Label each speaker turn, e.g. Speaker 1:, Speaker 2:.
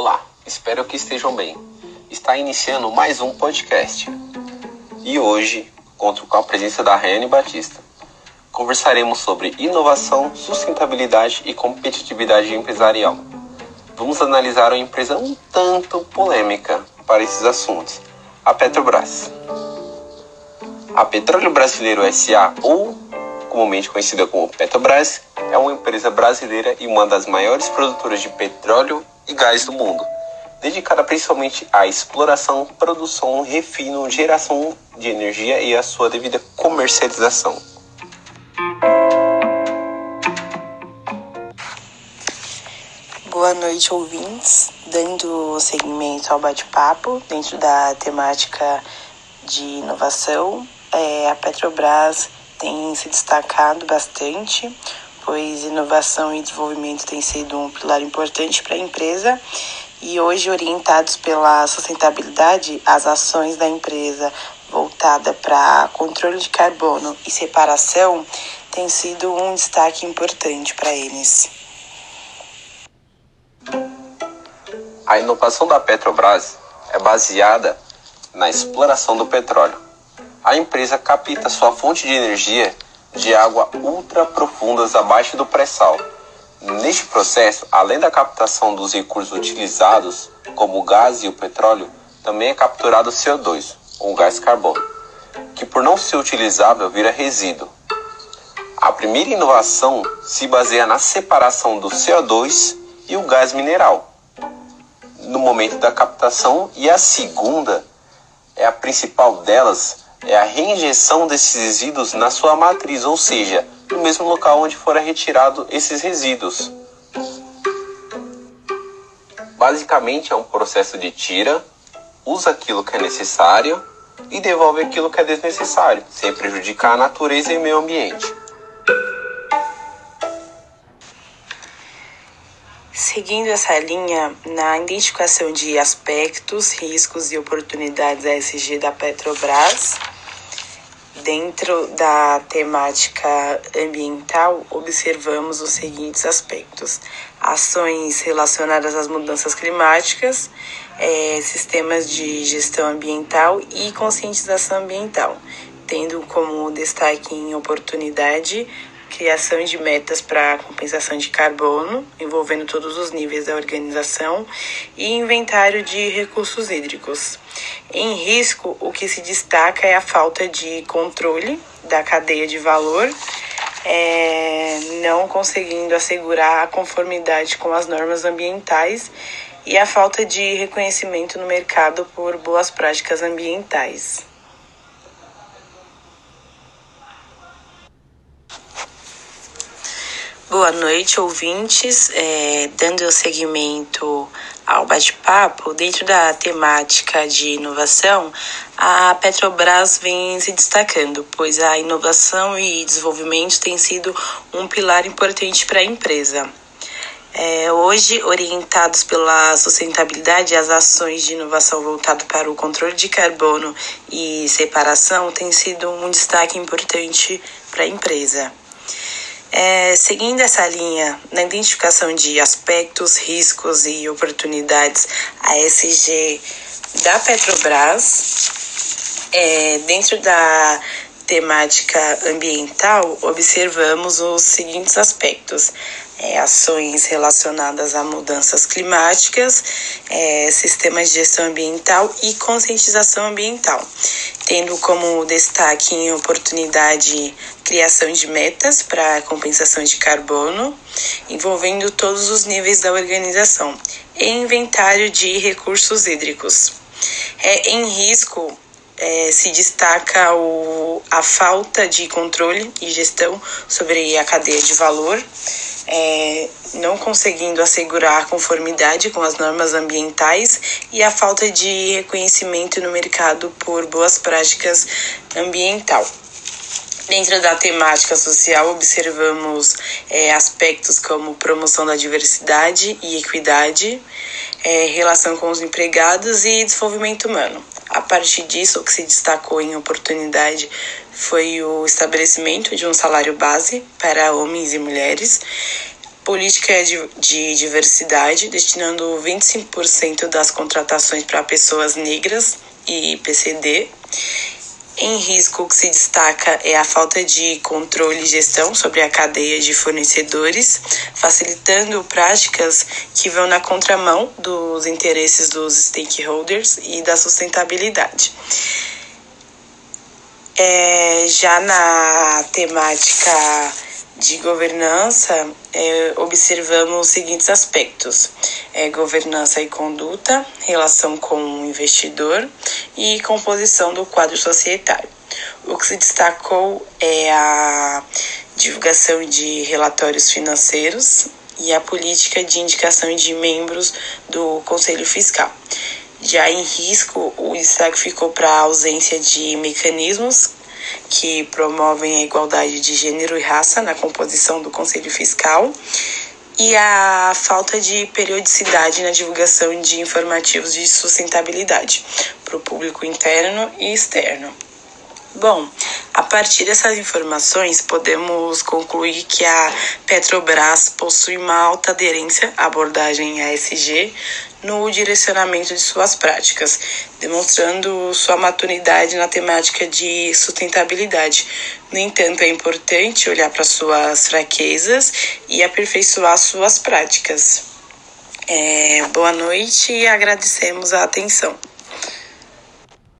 Speaker 1: Olá, espero que estejam bem. Está iniciando mais um podcast. E hoje, conto com a presença da Rayane Batista. Conversaremos sobre inovação, sustentabilidade e competitividade empresarial. Vamos analisar uma empresa um tanto polêmica para esses assuntos, a Petrobras. A Petróleo Brasileiro SA, ou comumente conhecida como Petrobras, é uma empresa brasileira e uma das maiores produtoras de petróleo e gás do mundo, dedicada principalmente à exploração, produção, refino, geração de energia e a sua devida comercialização.
Speaker 2: Boa noite, ouvintes. Dando seguimento ao bate-papo dentro da temática de inovação, é, a Petrobras tem se destacado bastante, pois inovação e desenvolvimento tem sido um pilar importante para a empresa. E hoje, orientados pela sustentabilidade, as ações da empresa voltada para controle de carbono e separação tem sido um destaque importante para eles.
Speaker 1: A inovação da Petrobras é baseada na exploração do petróleo a empresa capta sua fonte de energia de água ultra profundas abaixo do pré-sal. Neste processo, além da captação dos recursos utilizados, como o gás e o petróleo, também é capturado CO2, ou gás carbono, que por não ser utilizável vira resíduo. A primeira inovação se baseia na separação do CO2 e o gás mineral no momento da captação e a segunda é a principal delas é a reinjeção desses resíduos na sua matriz, ou seja, no mesmo local onde fora retirado esses resíduos. Basicamente é um processo de tira, usa aquilo que é necessário e devolve aquilo que é desnecessário, sem prejudicar a natureza e o meio ambiente.
Speaker 2: Seguindo essa linha, na identificação de aspectos, riscos e oportunidades ESG da Petrobras, dentro da temática ambiental, observamos os seguintes aspectos: ações relacionadas às mudanças climáticas, é, sistemas de gestão ambiental e conscientização ambiental, tendo como destaque em oportunidade criação de metas para compensação de carbono, envolvendo todos os níveis da organização, e inventário de recursos hídricos. Em risco, o que se destaca é a falta de controle da cadeia de valor, é, não conseguindo assegurar a conformidade com as normas ambientais e a falta de reconhecimento no mercado por boas práticas ambientais. Boa noite, ouvintes. É, dando seguimento ao bate-papo, dentro da temática de inovação, a Petrobras vem se destacando, pois a inovação e desenvolvimento tem sido um pilar importante para a empresa. É, hoje, orientados pela sustentabilidade, as ações de inovação voltado para o controle de carbono e separação têm sido um destaque importante para a empresa. É, seguindo essa linha na identificação de aspectos, riscos e oportunidades ASG da Petrobras, é, dentro da temática ambiental, observamos os seguintes aspectos: é, ações relacionadas a mudanças climáticas, é, sistemas de gestão ambiental e conscientização ambiental, tendo como destaque em oportunidade criação de metas para compensação de carbono, envolvendo todos os níveis da organização, e inventário de recursos hídricos. É, em risco, é, se destaca o, a falta de controle e gestão sobre a cadeia de valor, é, não conseguindo assegurar a conformidade com as normas ambientais e a falta de reconhecimento no mercado por boas práticas ambiental. Dentro da temática social, observamos é, aspectos como promoção da diversidade e equidade, é, relação com os empregados e desenvolvimento humano. Partir disso, o que se destacou em oportunidade foi o estabelecimento de um salário base para homens e mulheres, política de, de diversidade, destinando 25% das contratações para pessoas negras e PCD. Em risco, o que se destaca é a falta de controle e gestão sobre a cadeia de fornecedores, facilitando práticas que vão na contramão dos interesses dos stakeholders e da sustentabilidade. É, já na temática de governança, é, observamos os seguintes aspectos: é, governança e conduta, relação com o investidor e composição do quadro societário. O que se destacou é a divulgação de relatórios financeiros e a política de indicação de membros do Conselho Fiscal. Já em risco, o destaque ficou para a ausência de mecanismos que promovem a igualdade de gênero e raça na composição do Conselho Fiscal e a falta de periodicidade na divulgação de informativos de sustentabilidade para o público interno e externo. Bom, a partir dessas informações, podemos concluir que a Petrobras possui uma alta aderência à abordagem ASG no direcionamento de suas práticas, demonstrando sua maturidade na temática de sustentabilidade. No entanto, é importante olhar para suas fraquezas e aperfeiçoar suas práticas. É, boa noite e agradecemos a atenção.